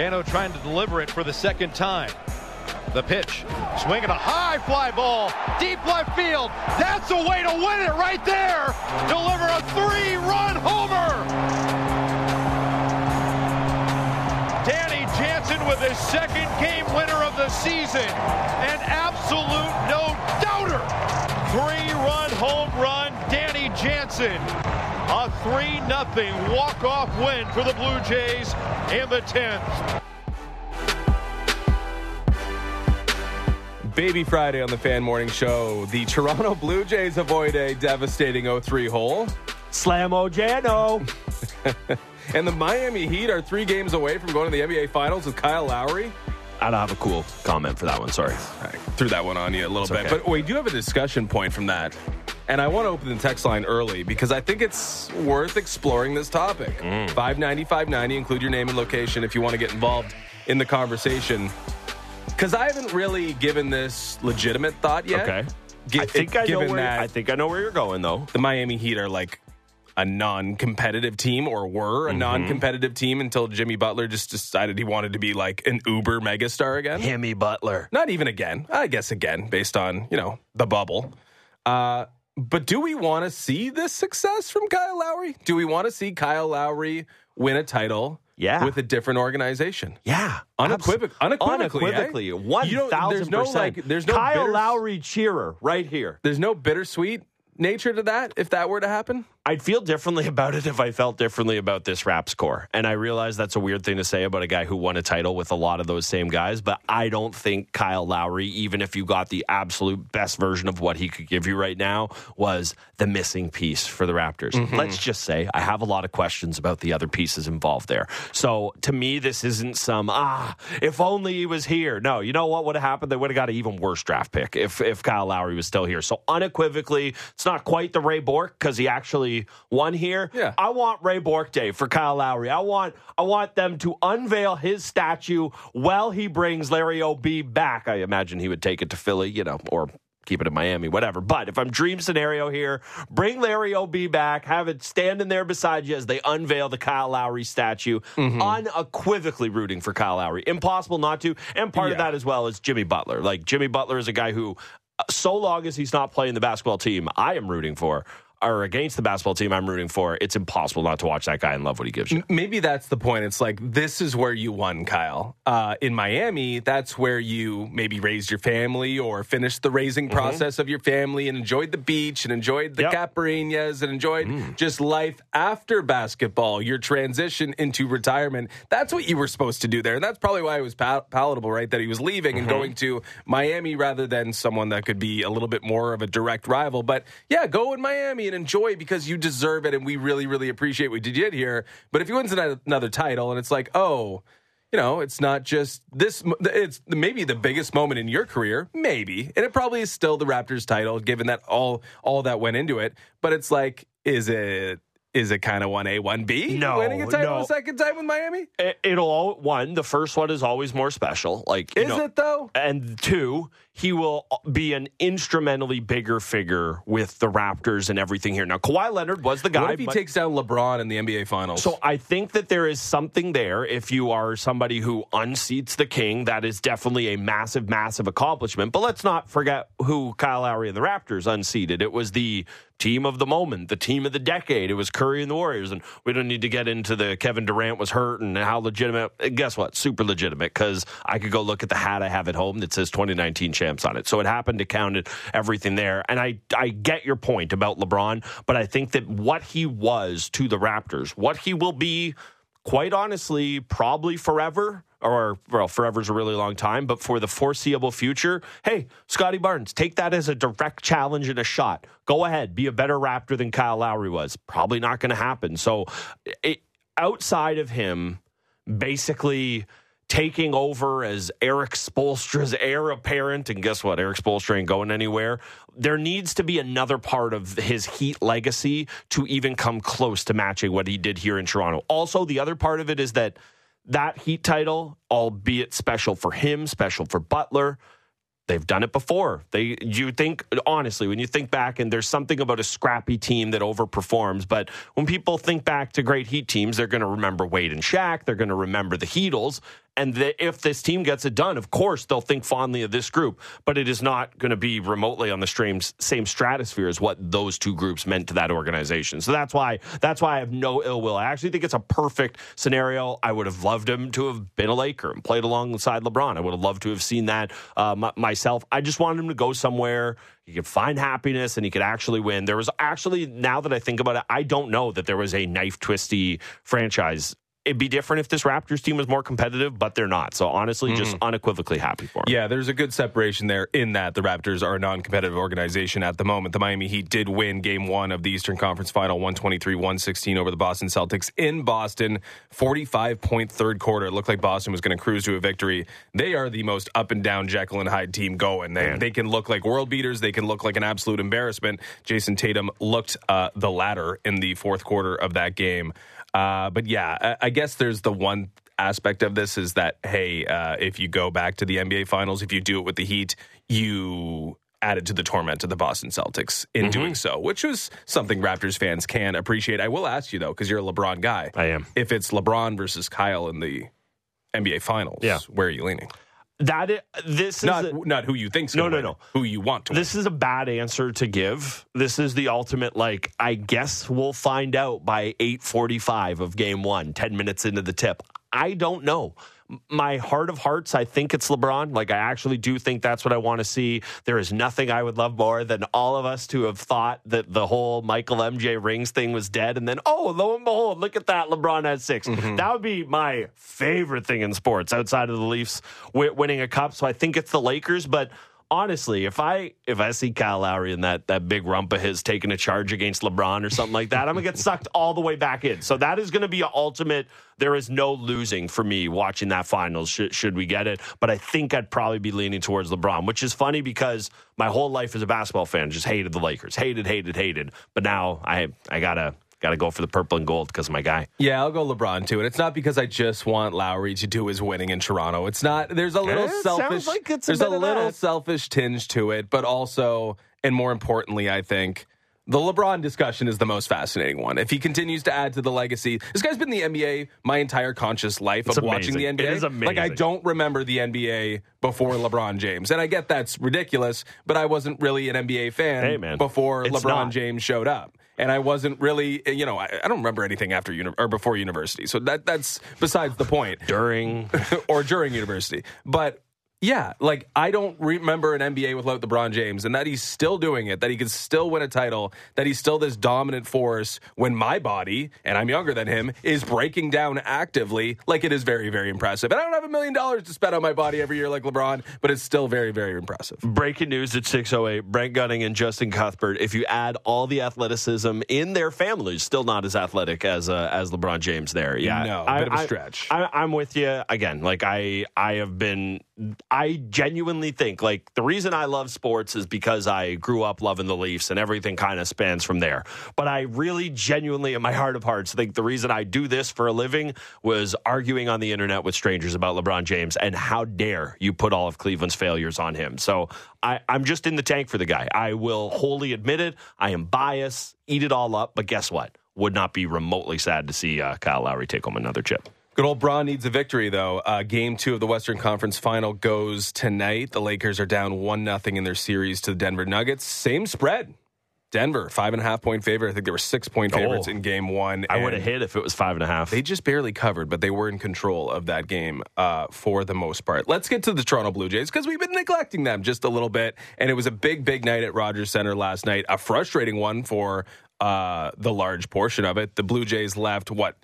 Jano trying to deliver it for the second time. The pitch, swinging a high fly ball, deep left field. That's a way to win it right there. Deliver a three-run homer. Danny Jansen with his second game winner of the season. An absolute no doubter. Three-run home run, Danny Jansen. A 3 0 walk-off win for the Blue Jays in the 10th. Baby Friday on the Fan Morning Show. The Toronto Blue Jays avoid a devastating 0-3 hole. Slam Ojano. and the Miami Heat are three games away from going to the NBA Finals with Kyle Lowry. I don't have a cool comment for that one. Sorry. I threw that one on you a little It's bit. okay. But we do have a discussion point from that. And I want to open the text line early because I think it's worth exploring this topic. Mm. 590 590, include your name and location if you want to get involved in the conversation. Because I haven't really given this legitimate thought yet. Okay. Gi- I think I know given where that I think I know where you're going though. the Miami Heat are like a non-competitive team or were Mm-hmm. a non-competitive team until Jimmy Butler just decided he wanted to be like an uber megastar again. Himmy Butler. Not even again. I guess again based on, you know, the bubble. Uh but do we want to see this success from Kyle Lowry? Do we want to see Kyle Lowry win a title Yeah. with a different organization? Yeah. Unequivoc- unequivocally, eh? Unequivocally. You One thousand there's no, percent. like- there's no Kyle bitter- Lowry cheerer right here. There's no bittersweet nature to that if that were to happen. I'd feel differently about it if I felt differently about this rap score. And I realize that's a weird thing to say about a guy who won a title with a lot of those same guys, but I don't think Kyle Lowry, even if you got the absolute best version of what he could give you right now, was the missing piece for the Raptors. Let's just say I have a lot of questions about the other pieces involved there. So to me, this isn't some, ah, if only he was here. No, you know what would have happened? They would have got an even worse draft pick if, if Kyle Lowry was still here. So unequivocally, it's not quite the Ray Bourque because he actually won here. Yeah. I want Ray Bourque Day for Kyle Lowry. I want I want them to unveil his statue while he brings Larry O'B back. I imagine he would take it to Philly, you know, or keep it in Miami, whatever. But if I'm dream scenario here, bring Larry O'B back, have it standing there beside you as they unveil the Kyle Lowry statue, unequivocally rooting for Kyle Lowry. Impossible not to. And part of that as well is Jimmy Butler. Like Jimmy Butler is a guy who uh, so long as he's not playing the basketball team I am rooting for or against the basketball team I'm rooting for, it's impossible not to watch that guy and love what he gives you. Maybe that's the point. It's like this is where you won, Kyle. Uh, in Miami, that's where you maybe raised your family or finished the raising mm-hmm. process of your family and enjoyed the beach and enjoyed the Yep. caipirinhas and enjoyed mm. just life after basketball. Your transition into retirement. That's what you were supposed to do there, and that's probably why it was pal- palatable, right? That he was leaving and mm-hmm. going to Miami rather than someone that could be a little bit more of a direct rival. But yeah, go in Miami and enjoy because you deserve it, and we really, really appreciate what you did here. But if he wins another title, and it's like, oh, you know, it's not just this. It's maybe the biggest moment in your career, maybe, and it probably is still the Raptors title, given that all all that went into it. But it's like, is it? Is it kind of one A, one B? No, winning a title no. a second time with Miami. It, it'll all one. The first one is always more special. Like you Is know- it though? And two, he will be an instrumentally bigger figure with the Raptors and everything here. Now, Kawhi Leonard was the guy. What if he but- takes down LeBron in the NBA Finals? So I think that there is something there. If you are somebody who unseats the king, that is definitely a massive, massive accomplishment. But let's not forget who Kyle Lowry and the Raptors unseated. It was the team of the moment, the team of the decade. It was Curry and the Warriors. And we don't need to get into the Kevin Durant was hurt and how legitimate. Guess what? Super legitimate because I could go look at the hat I have at home that says 2019 champs on it. So it happened to count it, everything there. And I, I get your point about LeBron, but I think that what he was to the Raptors, what he will be quite honestly, probably forever, or well, forever's a really long time, but for the foreseeable future, hey, Scotty Barnes, take that as a direct challenge and a shot. Go ahead, be a better Raptor than Kyle Lowry was. Probably not going to happen. So, it, outside of him, basically taking over as Erik Spoelstra's heir apparent. And guess what? Erik Spoelstra ain't going anywhere. There needs to be another part of his Heat legacy to even come close to matching what he did here in Toronto. Also, the other part of it is that that Heat title, albeit special for him, special for Butler, They've done it before. They you think honestly when you think back and there's something about a scrappy team that overperforms, but when people think back to great Heat teams, they're going to remember Wade and Shaq, they're going to remember the Heatles, And the, if this team gets it done, of course they'll think fondly of this group, but it is not going to be remotely on the same same stratosphere as what those two groups meant to that organization. So that's why that's why I have no ill will. I actually think it's a perfect scenario. I would have loved him to have been a Laker and played alongside LeBron. I would have loved to have seen that uh, m- myself. I just wanted him to go somewhere he could find happiness and he could actually win. There was actually, now that I think about it, I don't know that there was a knife twisty franchise it'd be different if this Raptors team was more competitive, but they're not. So honestly, just mm-hmm. unequivocally happy for them. Yeah, there's a good separation there in that the Raptors are a non-competitive organization at the moment. The Miami Heat did win game one of the Eastern Conference Final, 123-116 over the Boston Celtics in Boston. 45-point third quarter. It looked like Boston was going to cruise to a victory. They are the most up and down Jekyll and Hyde team going. They, they can look like world beaters. They can look like an absolute embarrassment. Jayson Tatum looked uh, the latter in the fourth quarter of that game. Uh, but yeah, I, I, guess there's the one aspect of this is that hey, uh, if you go back to the NBA Finals, if you do it with the Heat, you added to the torment of the Boston Celtics in mm-hmm. doing so, which was something Raptors fans can appreciate. I will ask you though, because you're a LeBron guy. I am. If it's LeBron versus Kyle in the NBA Finals, yeah. where are you leaning? That is, this is not a, not who you think's no no win, no who you want to. This win. is a bad answer to give. This is the ultimate like I guess we'll find out by eight forty five of game one, 10 minutes into the tip. I don't know my heart of hearts, I think it's LeBron. Like, I actually do think that's what I want to see. There is nothing I would love more than all of us to have thought that the whole Michael MJ rings thing was dead. And then, oh, lo and behold, look at that. LeBron has 6 mm-hmm. That would be my favorite thing in sports outside of the Leafs winning a cup. So I think it's the Lakers. But honestly, if I if I see Kyle Lowry in that that big rump of his taking a charge against LeBron or something like that, I'm gonna get sucked all the way back in. So that is gonna be an ultimate. There is no losing for me watching that finals. Should, should we get it? But I think I'd probably be leaning towards LeBron, which is funny because my whole life as a basketball fan just hated the Lakers, hated, hated, hated. But now I I gotta got to go for the purple and gold because of my guy. Yeah, I'll go LeBron too. And it's not because I just want Lowry to do his winning in Toronto. It's not. There's a little eh, it selfish. Like a there's a little that. selfish tinge to it, but also, and more importantly, I think. The LeBron discussion is the most fascinating one. If he continues to add to the legacy, this guy's been in the NBA my entire conscious life it's of amazing. watching the NBA. It is amazing. Like I don't remember the NBA before LeBron James, and I get that's ridiculous, but I wasn't really an NBA fan hey, before it's LeBron not. James showed up and I wasn't really, you know, I, I don't remember anything after uni- or before university. So that that's besides the point. During or during university, but yeah, like I don't remember an NBA without LeBron James, and that he's still doing it, that he can still win a title, that he's still this dominant force when my body, and I'm younger than him, is breaking down actively. Like it is very, very impressive. And I don't have a million dollars to spend on my body every year like LeBron, but it's still very, very impressive. Breaking news at 608 Brent Gunning and Justin Cuthbert. If you add all the athleticism in their families, still not as athletic as uh, as LeBron James there. Yeah. No, a bit of a stretch. I, I, I'm with you. Again, like I, I have been I genuinely think like the reason I love sports is because I grew up loving the Leafs and everything kind of spans from there. But I really genuinely, in my heart of hearts, think the reason I do this for a living was arguing on the internet with strangers about LeBron James and how dare you put all of Cleveland's failures on him. So I, I'm just in the tank for the guy. I will wholly admit it. I am biased, eat it all up. But guess what? Would not be remotely sad to see uh, Kyle Lowry take home another chip. Good old Braun needs a victory, though. Uh, game two of the Western Conference Final goes tonight. The Lakers are down one nothing in their series to the Denver Nuggets. Same spread. Denver five and a half point favorite. I think they were six point favorites oh, in game one. I would have hit if it was five and a half. They just barely covered, but they were in control of that game uh, for the most part. Let's get to the Toronto Blue Jays because we've been neglecting them just a little bit, and it was a big, big night at Rogers Center last night. A frustrating one for uh, the large portion of it. The Blue Jays left what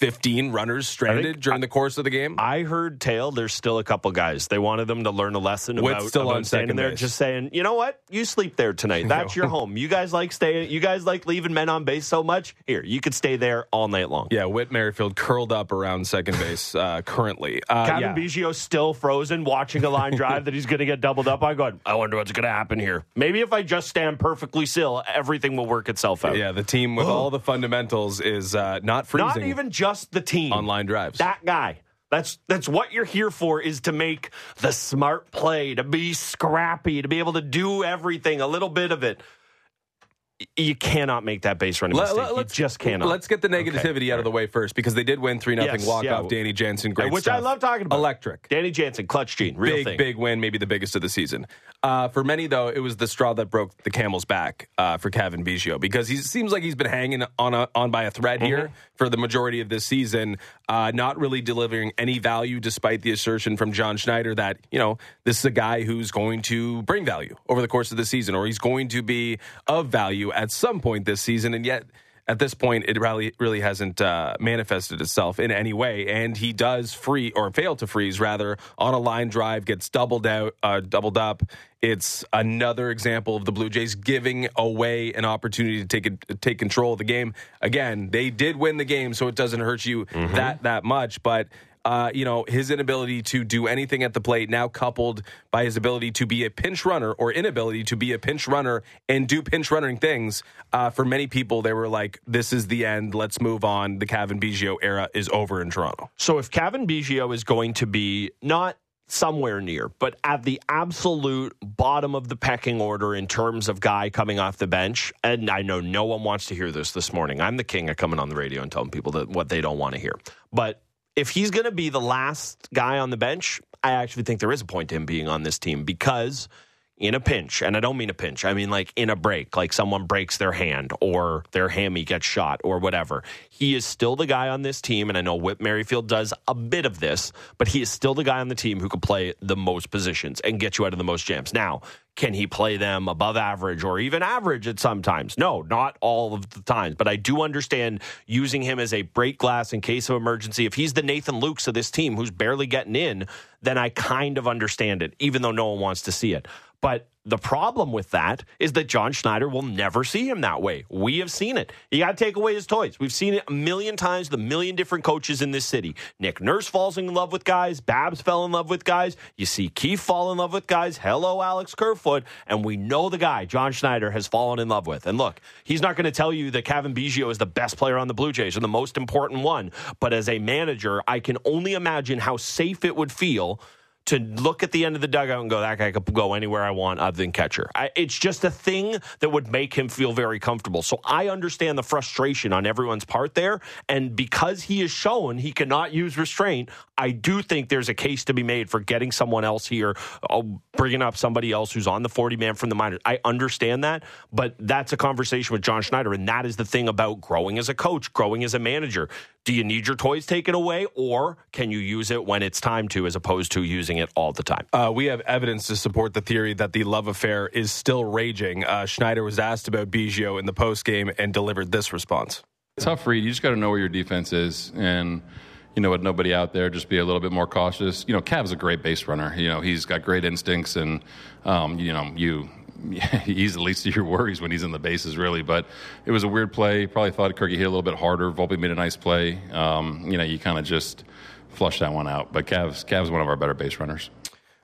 15 runners stranded during the course of the game? I heard tail. There's still a couple guys. They wanted them to learn a lesson With about, still about on standing there, base. just saying, you know what, you sleep there tonight. That's your home. You guys like staying. You guys like leaving men on base so much. Here, you could stay there all night long. Yeah, Whit Merrifield curled up around second base uh, currently. Uh, Cavan yeah. Biggio still frozen, watching a line drive that he's going to get doubled up on. Going, I wonder what's going to happen here. Maybe if I just stand perfectly still, everything will work itself out. Yeah, the team with all the fundamentals is uh, not freezing. Not even just the team. Online drives. That guy. That's that's what you're here for is to make the smart play, to be scrappy, to be able to do everything, a little bit of it. You cannot make that base running mistake. let- you just cannot. Let's get the negativity out of the way first because they did win 3 0 Yes, walk yeah. off Danny Jansen. Great which I love talking about. Electric. Danny Jansen, clutch gene, real big, thing. big win, maybe the biggest of the season. Uh, for many, though, it was the straw that broke the camel's back uh, for Cavan Biggio because he seems like he's been hanging on a, on by a thread here Mm-hmm. for the majority of this season, uh, not really delivering any value, despite the assertion from John Schneider that you know this is a guy who's going to bring value over the course of the season, or he's going to be of value at some point this season, and yet at this point, it really really hasn't uh, manifested itself in any way, and he does free or fail to freeze rather on a line drive, gets doubled out, uh, doubled up. It's another example of the Blue Jays giving away an opportunity to take a, take control of the game. Again, they did win the game, so it doesn't hurt you that that much, but uh, you know, his inability to do anything at the plate now coupled by his ability to be a pinch runner or inability to be a pinch runner and do pinch running things. Uh, for many people, they were like, this is the end. Let's move on. The Cavan Biggio era is over in Toronto. So if Cavan Biggio is going to be not somewhere near, but at the absolute bottom of the pecking order in terms of guy coming off the bench, and I know no one wants to hear this this morning. I'm the king of coming on the radio and telling people that what they don't want to hear. But if he's going to be the last guy on the bench, I actually think there is a point to him being on this team because in a pinch, and I don't mean a pinch, I mean like in a break, like someone breaks their hand or their hammy gets shot or whatever. He is still the guy on this team, and I know Whit Merrifield does a bit of this, but he is still the guy on the team who can play the most positions and get you out of the most jams. Now, can he play them above average or even average at some times? No, not all of the times, but I do understand using him as a break glass in case of emergency. If he's the Nathan Lukes of this team who's barely getting in, then I kind of understand it, even though no one wants to see it. But the problem with that is that John Schneider will never see him that way. We have seen it. You got to take away his toys. We've seen it a million times, the million different coaches in this city. Nick Nurse falls in love with guys. Babs fell in love with guys. You see Keefe fall in love with guys. Hello, Alex Kerfoot. And we know the guy John Schneider has fallen in love with. And look, he's not going to tell you that Cavan Biggio is the best player on the Blue Jays or the most important one. But as a manager, I can only imagine how safe it would feel to look at the end of the dugout and go, that guy could go anywhere I want other than catcher. I, it's just a thing that would make him feel very comfortable. So I understand the frustration on everyone's part there. And because he is shown he cannot use restraint, I do think there's a case to be made for getting someone else here, uh, bringing up somebody else who's on the 40 man from the minors. I understand that, but that's a conversation with John Schneider. And that is the thing about growing as a coach, growing as a manager. Do you need your toys taken away, or can you use it when it's time to, as opposed to using it all the time? Uh, we have evidence to support the theory that the love affair is still raging. Uh, Schneider was asked about Biggio in the postgame and delivered this response. Tough read. You just got to know where your defense is, and you know, with nobody out there, just be a little bit more cautious. You know, Cav's a great base runner. You know, he's got great instincts, and um, you know, you. He's the least of your worries when he's in the bases, really. But it was a weird play. Probably thought Kirky hit a little bit harder. Volpe made a nice play. Um, you know, you kind of just flush that one out. But Cav's Cav's one of our better base runners.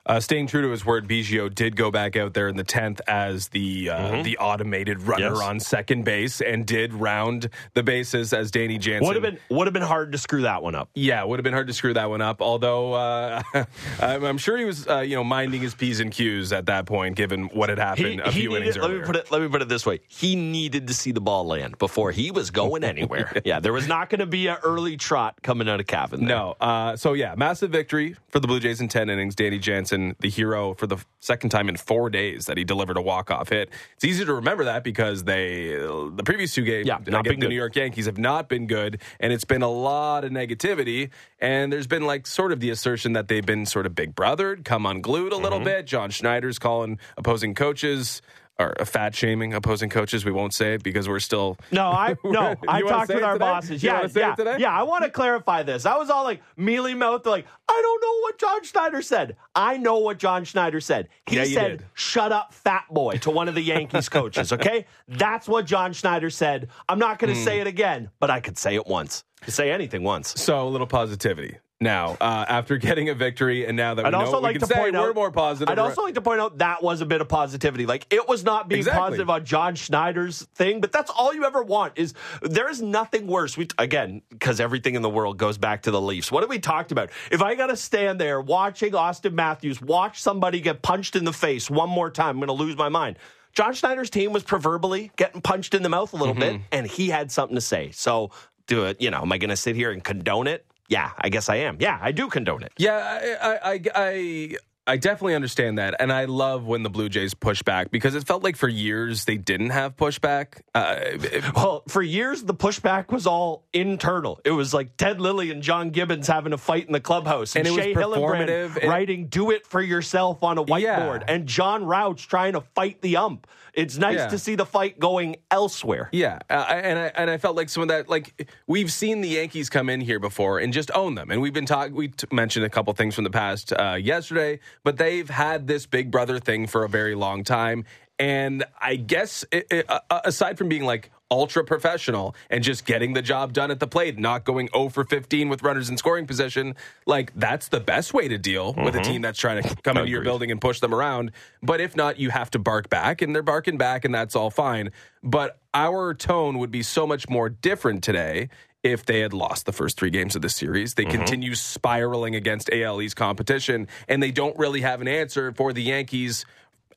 Uh, staying true to his word, Biggio did go back out there in the tenth as the uh, the automated runner Yes. on second base and did round the bases as Danny Jansen. Would have been would have been hard to screw that one up. Yeah, would have been hard to screw that one up. Although uh, I'm I'm sure he was, uh, you know, minding his p's and q's at that point, given what had happened a few innings needed, let me put it let me put it this way. He needed to see the ball land before he was going anywhere. yeah, there was not going to be an early trot coming out of Cavan. No. Uh, so yeah, massive victory for the Blue Jays in ten innings. Danny Jansen, the hero for the second time in four days that he delivered a walk off hit. It's easy to remember that because they the previous two games Yeah, not been the good. New York Yankees have not been good, and it's been a lot of negativity. And there's been like sort of the assertion that they've been sort of big brothered, come unglued a Mm-hmm. little bit. John Schneider's calling opposing coaches. Or fat shaming opposing coaches, we won't say it because we're still. No, I no. I talked with our today? bosses. You Yeah, say yeah, yeah. I want to clarify this. I was all like mealy mouthed, like I don't know what John Schneider said. I know what John Schneider said. He Yeah, said, did. "Shut up, fat boy," to one of the Yankees coaches. Okay, that's what John Schneider said. I'm not going to hmm. say it again, but I could say it once. Say anything once. So a little positivity now uh, after getting a victory, and now that we I'd know also what like we to can say, point we're out more positive. I'd also like to point out that was a bit of positivity. Like it was not being Exactly. positive on John Schneider's thing, but that's all you ever want. Is there is nothing worse. We again because everything in the world goes back to the Leafs. What have we talked about? If I got to stand there watching Auston Matthews watch somebody get punched in the face one more time, I'm going to lose my mind. John Schneider's team was proverbially getting punched in the mouth a little Mm-hmm. bit, and he had something to say. So, do it. You know, am I going to sit here and condone it? Yeah, I guess I am. Yeah, I do condone it. Yeah, I, I, I, I, definitely understand that, and I love when the Blue Jays push back because it felt like for years they didn't have pushback. Uh, it- Well, for years, the pushback was all internal. It was like Ted Lilly and John Gibbons having a fight in the clubhouse, And it was Shea Hillenbrand and- writing "Do it for yourself" on a whiteboard, Yeah. and John Rouch trying to fight the ump. It's nice Yeah. to see the fight going elsewhere. Yeah, uh, and I and I felt like some of that. Like we've seen the Yankees come in here before and just own them, and we've been talking. We t- mentioned a couple things from the past uh, yesterday, but they've had this Big Brother thing for a very long time, and I guess it, it, uh, aside from being like ultra professional and just getting the job done at the plate, not going 0 for 15 with runners in scoring position, like that's the best way to deal with a team that's trying to come into your building and push them around. But if not, you have to bark back, and they're barking back, and that's all fine. But our tone would be so much more different today if they had lost the first three games of the series. They continue spiraling against AL East competition, and they don't really have an answer for the Yankees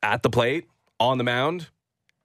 at the plate, on the mound,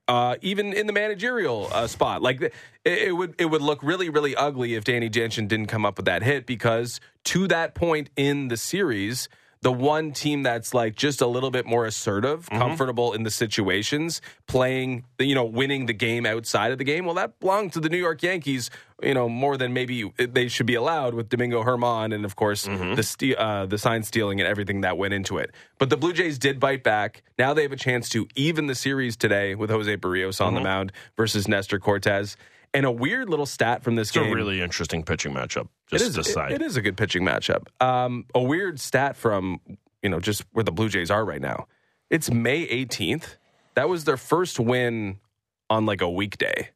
uh, even in the managerial uh, spot. Like it, it would it would look really really ugly if Danny Jansen didn't come up with that hit because to that point in the series. The one team that's like just a little bit more assertive, mm-hmm. comfortable in the situations, playing, you know, winning the game outside of the game. Well, that belonged to the New York Yankees, you know, more than maybe they should be allowed with Domingo Germán and, of course, mm-hmm. the ste- uh, the sign stealing and everything that went into it. But the Blue Jays did bite back. Now they have a chance to even the series today with Jose Berríos on the mm-hmm. mound versus Nestor Cortes. And a weird little stat from this game. It's a really interesting pitching matchup. It Just is, to side. it- it is a good pitching matchup. Um, a weird stat from you know just where the Blue Jays are right now. It's May 18th. That was their first win on like a weekday.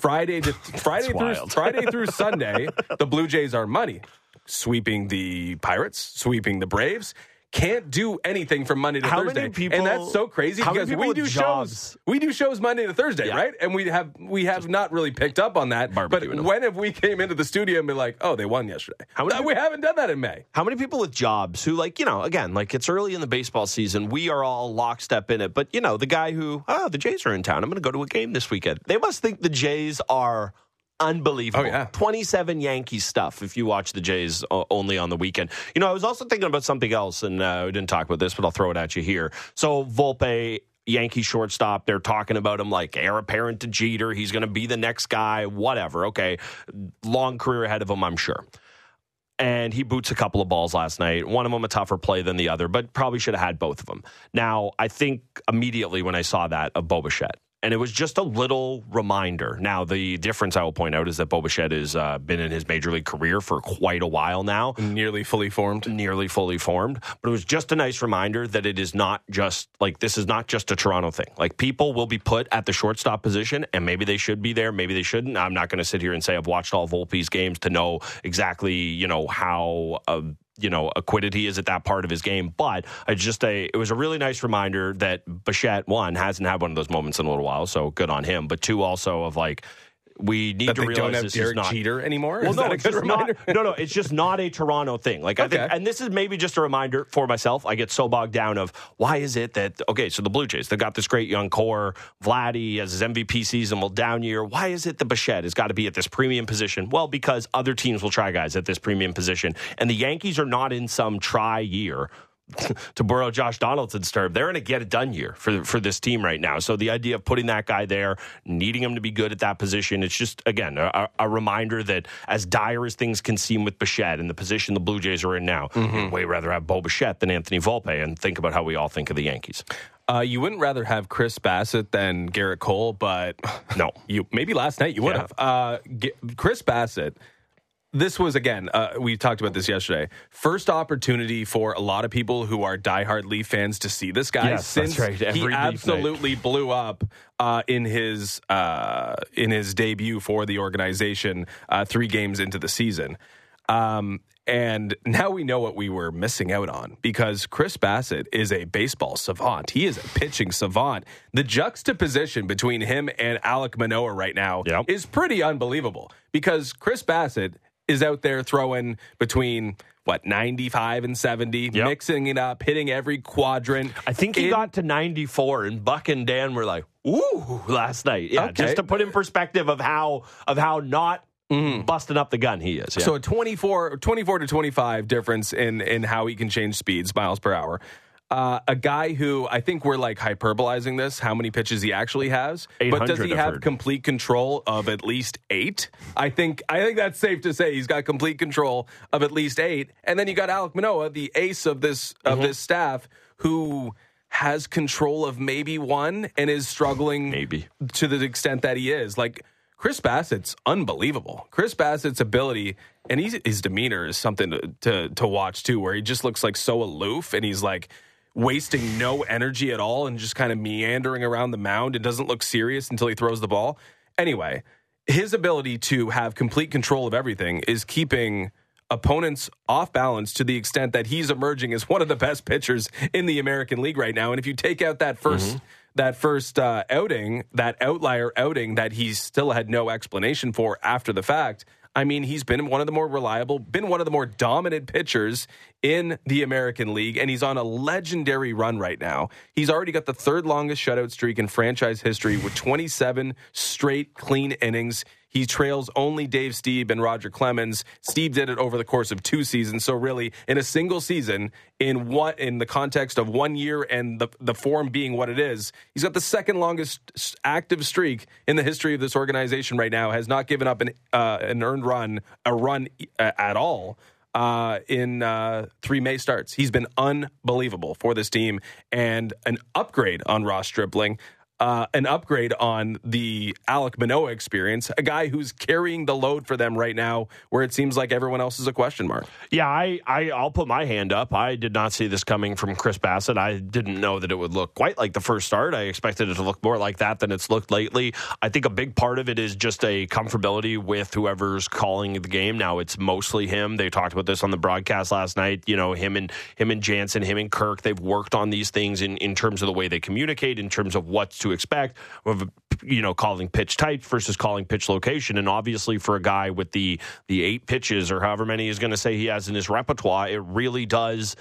Friday to Friday through. Friday through Sunday, the Blue Jays are money, sweeping the Pirates, sweeping the Braves. Can't do anything from Monday to How Thursday, many people- and that's so crazy how many because people we do jobs- shows. We do shows Monday to Thursday, Yeah. right? And we have we have not really picked up on that. But them. when have we came into the studio and been like, "Oh, they won yesterday"? How many Uh, we haven't done that in May. How many people with jobs who, like, you know, again, like it's early in the baseball season. We are all lockstep in it. But, you know, the guy who, oh, the Jays are in town. I'm going to go to a game this weekend. They must think the Jays are unbelievable. Oh, yeah. 27 Yankees stuff if you watch the Jays uh, only on the weekend. You know, I was also thinking about something else, and uh, we didn't talk about this, but I'll throw it at you here. So, Volpe. Yankee shortstop. They're talking about him like heir apparent to Jeter. He's going to be the next guy, whatever. Okay. Long career ahead of him, I'm sure and he boots a couple of balls last night. One of them a tougher play than the other, but probably should have had both of them. Now, I think immediately when I saw that of Bo Bichette, and it was just a little reminder. Now, the difference I will point out is that Bo Bichette has uh, been in his major league career for quite a while now Nearly fully formed. nearly fully formed. But it was just a nice reminder that it is not just like this is not just a Toronto thing. Like people will be put at the shortstop position, and maybe they should be there, maybe they shouldn't. I'm not going to sit here and say I've watched all Volpe's games to know exactly you know how. Uh, you know, acquitted he is at that part of his game, but it's just a. It was a really nice reminder that Bichette one hasn't had one of those moments in a little while, so good on him. But two also of like we need That to realize don't have this Derek is not Jeter anymore. well, is no, that a it's good just reminder? not. No, no, it's just not a Toronto thing. Like I think, and this is maybe just a reminder for myself. I get so bogged down of why is it that okay? So the Blue Jays they've got this great young core. Vladdy has his MVP season, well down year. Why is it the Bichette has got to be at this premium position? Well, because other teams will try guys at this premium position, and the Yankees are not in some try year to borrow Josh Donaldson's term, they're in a get it done year for for this team right now. So the idea of putting that guy there, needing him to be good at that position, it's just again a, a reminder that as dire as things can seem with Bichette and the position the Blue Jays are in now, you'd way rather have Bo Bichette than Anthony Volpe. And think about how we all think of the Yankees. Uh, you wouldn't rather have Chris Bassitt than Gerrit Cole, but No. you maybe last night you would Yeah. have. Uh, G- Chris Bassitt. This was again. Uh, we talked about this yesterday. First opportunity for a lot of people who are diehard Leaf fans to see this guy Yes, since right. He Leaf night. absolutely blew up uh, in his uh, in his debut for the organization uh, three games into the season. Um, and now we know what we were missing out on because Chris Bassitt is a baseball savant. He is a pitching savant. The juxtaposition between him and Alek Manoah right now Yep. is pretty unbelievable because Chris Bassitt is out there throwing between what 95 and 70, Yep. mixing it up, hitting every quadrant. I think he In- got to 94, and Buck and Dan were like, "Ooh!" last night. Yeah, Okay. just to put in perspective of how of how not mm-hmm. busting up the gun he is. Yeah. So a 24, 24 to 25 difference in in how he can change speeds, miles per hour. Uh, a guy who I think we're like hyperbolizing this, how many pitches he actually has, but does he have heard. complete control of at least eight? I think I think that's safe to say he's got complete control of at least eight. And then you got Alek Manoah, the ace of this of Mm-hmm. this staff, who has control of maybe one and is struggling Maybe. to the extent that he is. Like Chris Bassitt's unbelievable. Chris Bassitt's ability and he's, his demeanor is something to, to to watch too, where he just looks like so aloof and he's like wasting no energy at all and just kind of meandering around the mound and doesn't look serious until he throws the ball. Anyway, his ability to have complete control of everything is keeping opponents off balance to the extent that he's emerging as one of the best pitchers in the American League right now. And if you take out that 1st that first uh, outing, that outlier outing that he still had no explanation for after the fact, I mean, he's been one of the more reliable, been one of the more dominant pitchers in the American League, and he's on a legendary run right now. He's already got the third longest shutout streak in franchise history with 27 straight clean innings. He trails only Dave Stieb and Roger Clemens. Stieb did it over the course of two seasons. So really, in a single season, in what in the context of one year and the the form being what it is, he's got the second longest active streak in the history of this organization right now. Has not given up an uh, an earned run, a run uh, at all. Uh, in uh, three May starts, he's been unbelievable for this team and an upgrade on Ross Stripling uh, an upgrade on the Alek Manoah experience, a guy who's carrying the load for them right now, where it seems like everyone else is a question mark. Yeah, I, I I'll put my hand up. I did not see this coming from Chris Bassitt. I didn't know that it would look quite like the first start. I expected it to look more like that than it's looked lately. I think a big part of it is just a comfortability with whoever's calling the game. Now it's mostly him. They talked about this on the broadcast last night. You know, him and him and Jansen, him and Kirk. They've worked on these things in, in terms of the way they communicate, in terms of what's to expect of you know calling pitch type versus calling pitch location. And obviously, for a guy with the the eight pitches or however many he's going to say he has in his repertoire, it really does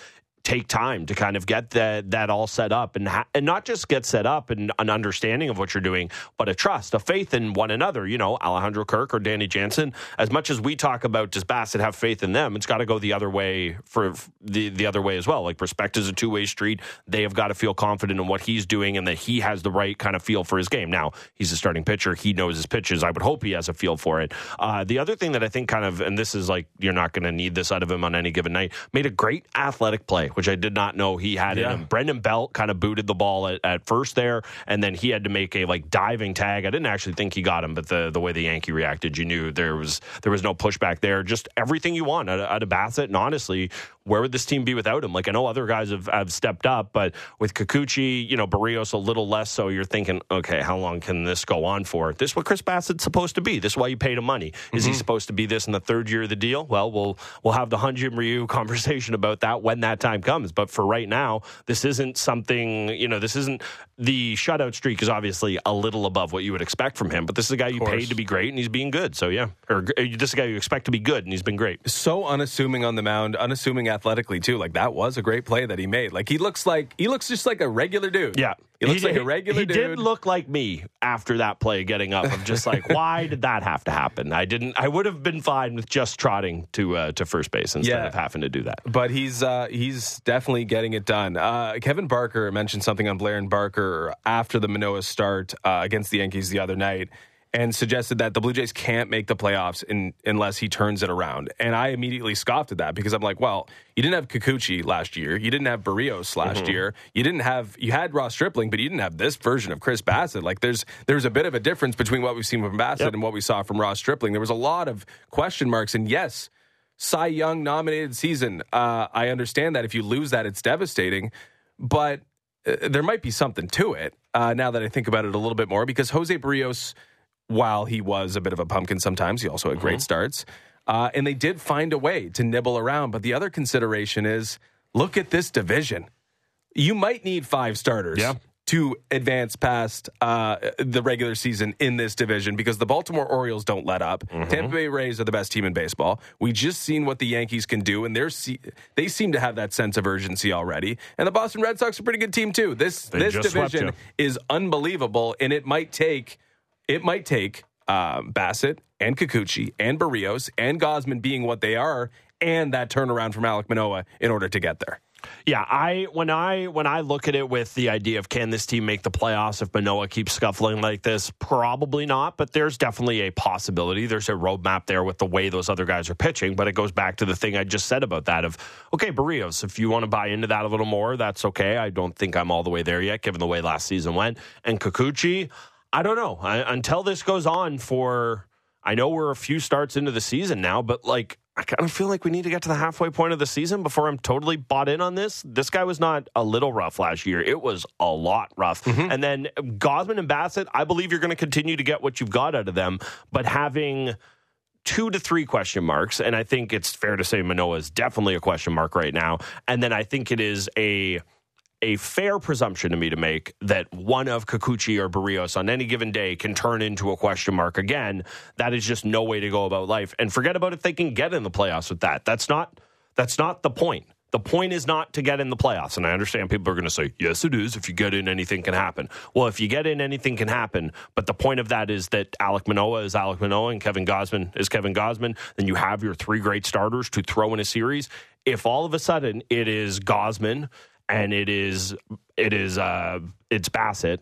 take time to kind of get that that all set up and ha- and not just get set up and an understanding of what you're doing, but a trust, a faith in one another. You know, Alejandro Kirk or Danny Jansen. As much as we talk about does Bassitt have faith in them, it's got to go the other way for the the other way as well. Like respect is a two way street. They have got to feel confident in what he's doing and that he has the right kind of feel for his game. Now he's a starting pitcher. He knows his pitches. I would hope he has a feel for it. Uh, the other thing that I think kind of, and this is like you're not going to need this out of him on any given night, made a great athletic play, which I did not know he had Yeah. in him. Brandon Belt kind of booted the ball at, at first there, and then he had to make a like diving tag. I didn't actually think he got him, but the the way the Yankee reacted, you knew there was there was no pushback there. Just everything you want out of, out of Bassitt. And honestly, where would this team be without him? Like I know other guys have, have stepped up, but with Kikuchi, you know, Berríos a little less so. You're thinking, okay, how long can this go on for? This is what Chris Bassitt's supposed to be. This is why you paid him money. Is he mm-hmm. supposed to be this in the third year of the deal? Well, we'll we'll have the Hyun Jin Ryu conversation about that when that time comes. But for right now, this isn't something. You know, this isn't the shutout streak is obviously a little above what you would expect from him. But this is a guy you paid to be great, and he's being good. So yeah, or uh, this is a guy you expect to be good, and he's been great. So unassuming on the mound, unassuming athletically too. Like that was a great play that he made. Like he looks like he looks just like a regular dude. Yeah. He looks like did- a regular He dude. did look like me after that play getting up. I'm just like, why did that have to happen? I didn't. I would have been fine with just trotting to uh, to first base instead Yeah. of having to do that. but he's uh, he's definitely getting it done. Uh, Kevin Barker mentioned something on Blair and Barker after the Manoah start uh, against the Yankees the other night, and suggested that the Blue Jays can't make the playoffs in, unless he turns it around. And I immediately scoffed at that because I'm like, well, you didn't have Kikuchi last year, you didn't have Berríos last year, you didn't have you had Ross Stripling, but you didn't have this version of Chris Bassitt. Like there's there's a bit of a difference between what we've seen from Bassitt Yep. and what we saw from Ross Stripling. There was a lot of question marks, and yes. Cy Young nominated season. Uh, I understand that if you lose that, it's devastating, but uh, there might be something to it uh, now that I think about it a little bit more because Jose Berríos, while he was a bit of a pumpkin sometimes, he also had great starts. Uh, and they did find a way to nibble around. But the other consideration is look at this division. You might need five starters. Yeah. to advance past uh, the regular season in this division because the Baltimore Orioles don't let up. Mm-hmm. Tampa Bay Rays are the best team in baseball. We just seen what the Yankees can do, and they're se- they seem to have that sense of urgency already. And the Boston Red Sox are a pretty good team too. This They this division is unbelievable, and it might take it might take um, Bassitt and Kikuchi and Berríos and Gausman being what they are, and that turnaround from Alek Manoah in order to get there. Yeah, I when I when I look at it with the idea of can this team make the playoffs if Manoah keeps scuffling like this, probably not. But there's definitely a possibility. There's a roadmap there with the way those other guys are pitching. But it goes back to the thing I just said about that of okay, Berríos. If you want to buy into that a little more, that's okay. I don't think I'm all the way there yet, given the way last season went. And Kikuchi, I don't know I, until this goes on for. I know we're a few starts into the season now, but like I kind of feel like we need to get to the halfway point of the season before I'm totally bought in on this. This guy was not a little rough last year. It was a lot rough. Mm-hmm. And then Gausman and Bassitt, I believe you're going to continue to get what you've got out of them, but having two to three question marks, and I think it's fair to say Manoah is definitely a question mark right now. And then I think it is a a fair presumption to me to make that one of Kikuchi or Berríos on any given day can turn into a question mark again. That is just no way to go about life. And forget about if they can get in the playoffs with that. That's not that's not the point. The point is not to get in the playoffs. And I understand people are going to say, yes, it is. If you get in, anything can happen. Well, if you get in, anything can happen. But the point of that is that Alek Manoah is Alek Manoah and Kevin Gausman is Kevin Gausman. Then you have your three great starters to throw in a series. If all of a sudden it is Gausman and it is it is uh it's Bassitt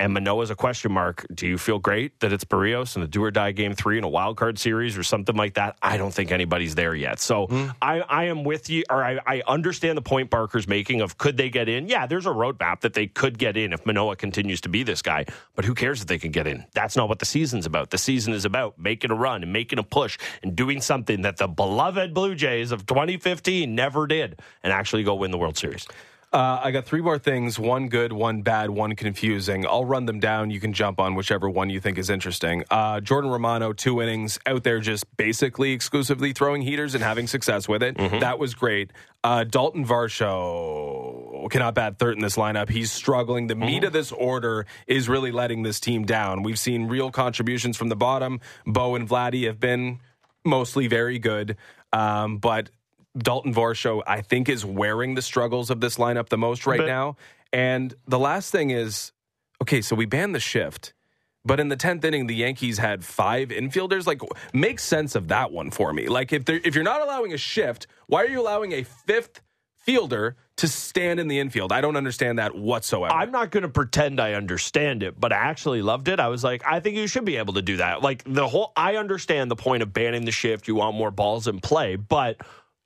and Manoah's a question mark. Do you feel great that it's Berríos in a do or die game three in a wild card series or something like that? I don't think anybody's there yet. So I, I am with you, or I, I understand the point Barker's making of could they get in? Yeah, there's a roadmap that they could get in if Manoah continues to be this guy. But who cares if they can get in? That's not what the season's about. The season is about making a run and making a push and doing something that the beloved Blue Jays of 2015 never did and actually go win the World Series. Uh, I got three more things one good, one bad, one confusing. I'll run them down. You can jump on whichever one you think is interesting. Uh, Jordan Romano, two innings out there, just basically exclusively throwing heaters and having success with it. That was great. Uh, Dalton Varsho cannot bat third in this lineup. He's struggling. The meat of this order is really letting this team down. We've seen real contributions from the bottom. Bo and Vladdy have been mostly very good. Um, but Dalton Varsho, I think, is wearing the struggles of this lineup the most right But- now. And the last thing is okay, so we banned the shift. But in the tenth inning, the Yankees had five infielders. Like, make sense of that one for me. Like, if if you're not allowing a shift, why are you allowing a fifth fielder to stand in the infield? I don't understand that whatsoever. I'm not going to pretend I understand it, but I actually loved it. I was like, I think you should be able to do that. Like the whole, I understand the point of banning the shift. You want more balls in play, but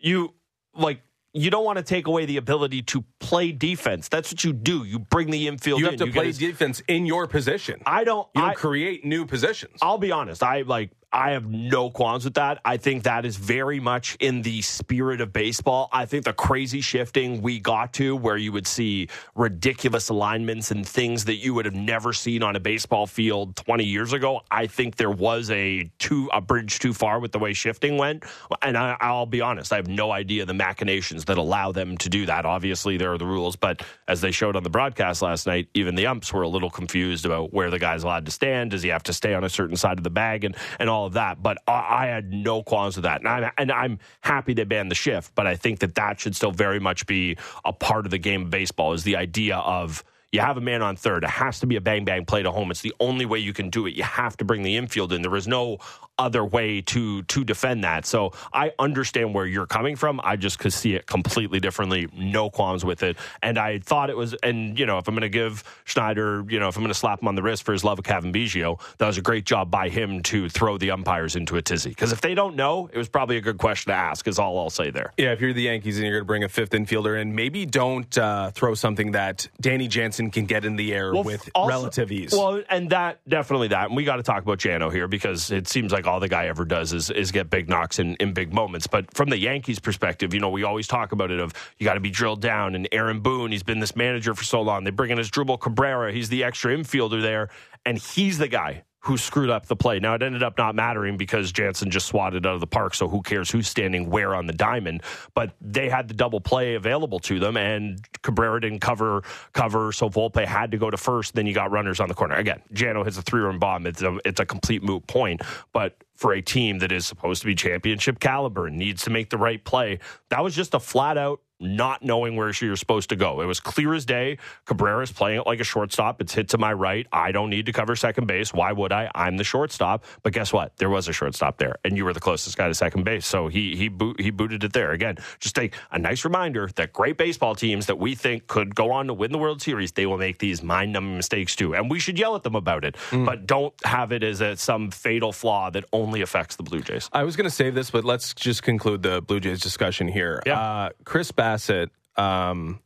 you like you don't want to take away the ability to play defense. That's what you do. You bring the infield. you in. have to You play defense in your position. I don't. you don't I, create new positions. I'll be honest. I like. I have no qualms with that. I think that is very much in the spirit of baseball. I think the crazy shifting we got to, where you would see ridiculous alignments and things that you would have never seen on a baseball field 20 years ago. I think there was a too a bridge too far with the way shifting went. And I, I'll be honest, I have no idea the machinations that allow them to do that. Obviously, there are the rules, but as they showed on the broadcast last night, even the umps were a little confused about where the guy's allowed to stand. Does he have to stay on a certain side of the bag and, and all of that? But I, I had no qualms with that. And I'm, and I'm happy they banned the shift, but I think that that should still very much be a part of the game of baseball is the idea of you have a man on third. It has to be a bang bang play to home. It's the only way you can do it. You have to bring the infield in. There is no other way to to defend that. So I understand where you're coming from. I just could see it completely differently. No qualms with it. And I thought it was. And you know, if I'm going to give Schneider, you know, if I'm going to slap him on the wrist for his love of Cavan Biggio, that was a great job by him to throw the umpires into a tizzy. Because if they don't know, it was probably a good question to ask. Is all I'll say there. Yeah, if you're the Yankees and you're going to bring a fifth infielder in, maybe don't uh, throw something that Danny Jansen can get in the air Well, with also- relative ease. Well, and that definitely that. And we got to talk about Jano here because it seems like all the guy ever does is, is get big knocks in, in big moments. But from the Yankees' perspective, you know, we always talk about it of you got to be drilled down. And Aaron Boone, he's been this manager for so long. They bring in his Dribble Cabrera. He's the extra infielder there. And he's the guy who screwed up the play. Now, it ended up not mattering because Jansen just swatted out of the park, so who cares who's standing where on the diamond? But they had the double play available to them, and Cabrera didn't cover, cover so Volpe had to go to first. Then you got runners on the corner. Again, Jano hits a three run bomb. It's a, it's a complete moot point. But for a team that is supposed to be championship caliber and needs to make the right play, that was just a flat out not knowing where you're supposed to go. It was clear as day. Cabrera's playing it like a shortstop. It's hit to my right. I don't need to cover second base. Why would I? I'm the shortstop. But guess what? There was a shortstop there, and you were the closest guy to second base. So he he boot, he booted it there again. Just a, a nice reminder that great baseball teams that we think could go on to win the World Series, they will make these mind numbing mistakes too, and we should yell at them about it. Mm. But don't have it as a, some fatal flaw that only affects the Blue Jays. I was going to save this, but let's just conclude the Blue Jays discussion here. Yeah. Uh, Chris Bassitt um,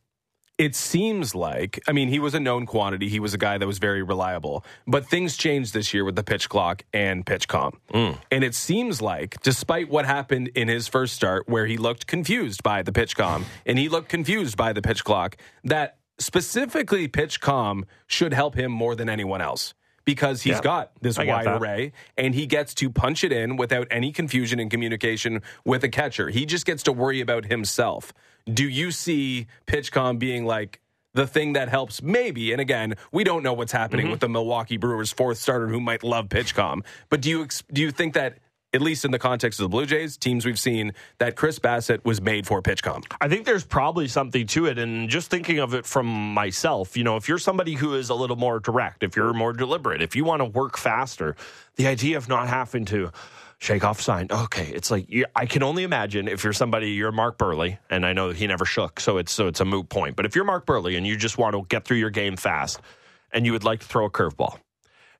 it seems like, I mean, he was a known quantity. He was a guy that was very reliable. But things changed this year with the pitch clock and PitchCom. Mm. And it seems like, despite what happened in his first start, where he looked confused by the PitchCom and he looked confused by the pitch clock, that specifically PitchCom should help him more than anyone else because he's yeah, got this wide array and he gets to punch it in without any confusion and communication with a catcher. He just gets to worry about himself. Do you see PitchCom being like the thing that helps maybe and again we don't know what's happening mm-hmm. with the Milwaukee Brewers fourth starter who might love PitchCom but do you do you think that at least in the context of the Blue Jays, teams we've seen, that Chris Bassitt was made for PitchCom. I think there's probably something to it. And just thinking of it from myself, you know, if you're somebody who is a little more direct, if you're more deliberate, if you want to work faster, the idea of not having to shake off sign. Okay, it's like I can only imagine if you're somebody, you're Mark Buehrle, and I know he never shook, so it's so it's a moot point. But if you're Mark Buehrle and you just want to get through your game fast, and you would like to throw a curveball,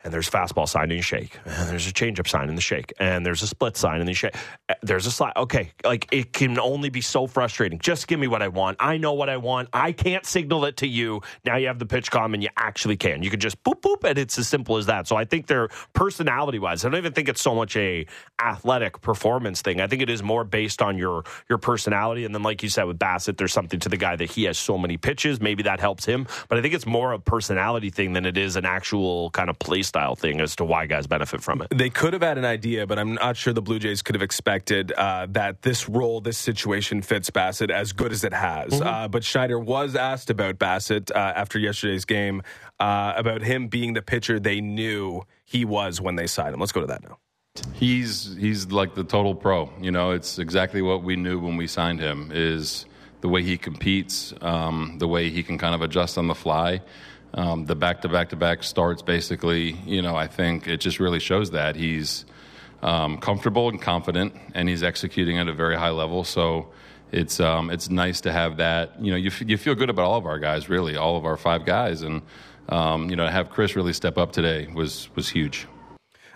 and there's fastball sign and shake, and there's a changeup sign in the shake, and there's a split sign in the shake. Uh, there's a slide. Okay, like it can only be so frustrating. Just give me what I want. I know what I want. I can't signal it to you. Now you have the PitchCom, and you actually can. You can just boop boop, and it's as simple as that. So I think they're personality wise. I don't even think it's so much a athletic performance thing. I think it is more based on your your personality, and then like you said with Bassitt, there's something to the guy that he has so many pitches. Maybe that helps him, but I think it's more a personality thing than it is an actual kind of place style thing as to why guys benefit from it. They could have had an idea, but I'm not sure the Blue Jays could have expected uh, that this role, this situation fits Bassitt as good as it has. Mm-hmm. Uh, but Schneider was asked about Bassitt uh, after yesterday's game uh, about him being the pitcher they knew he was when they signed him. Let's go to that now. He's he's like the total pro. You know, it's exactly what we knew when we signed him. Is the way he competes, um, the way he can kind of adjust on the fly. Um, the back to back to back starts, basically, you know, I think it just really shows that he's um, comfortable and confident, and he's executing at a very high level. So it's um, it's nice to have that. You know, you, f- you feel good about all of our guys, really, all of our five guys, and um, you know, to have Chris really step up today was was huge.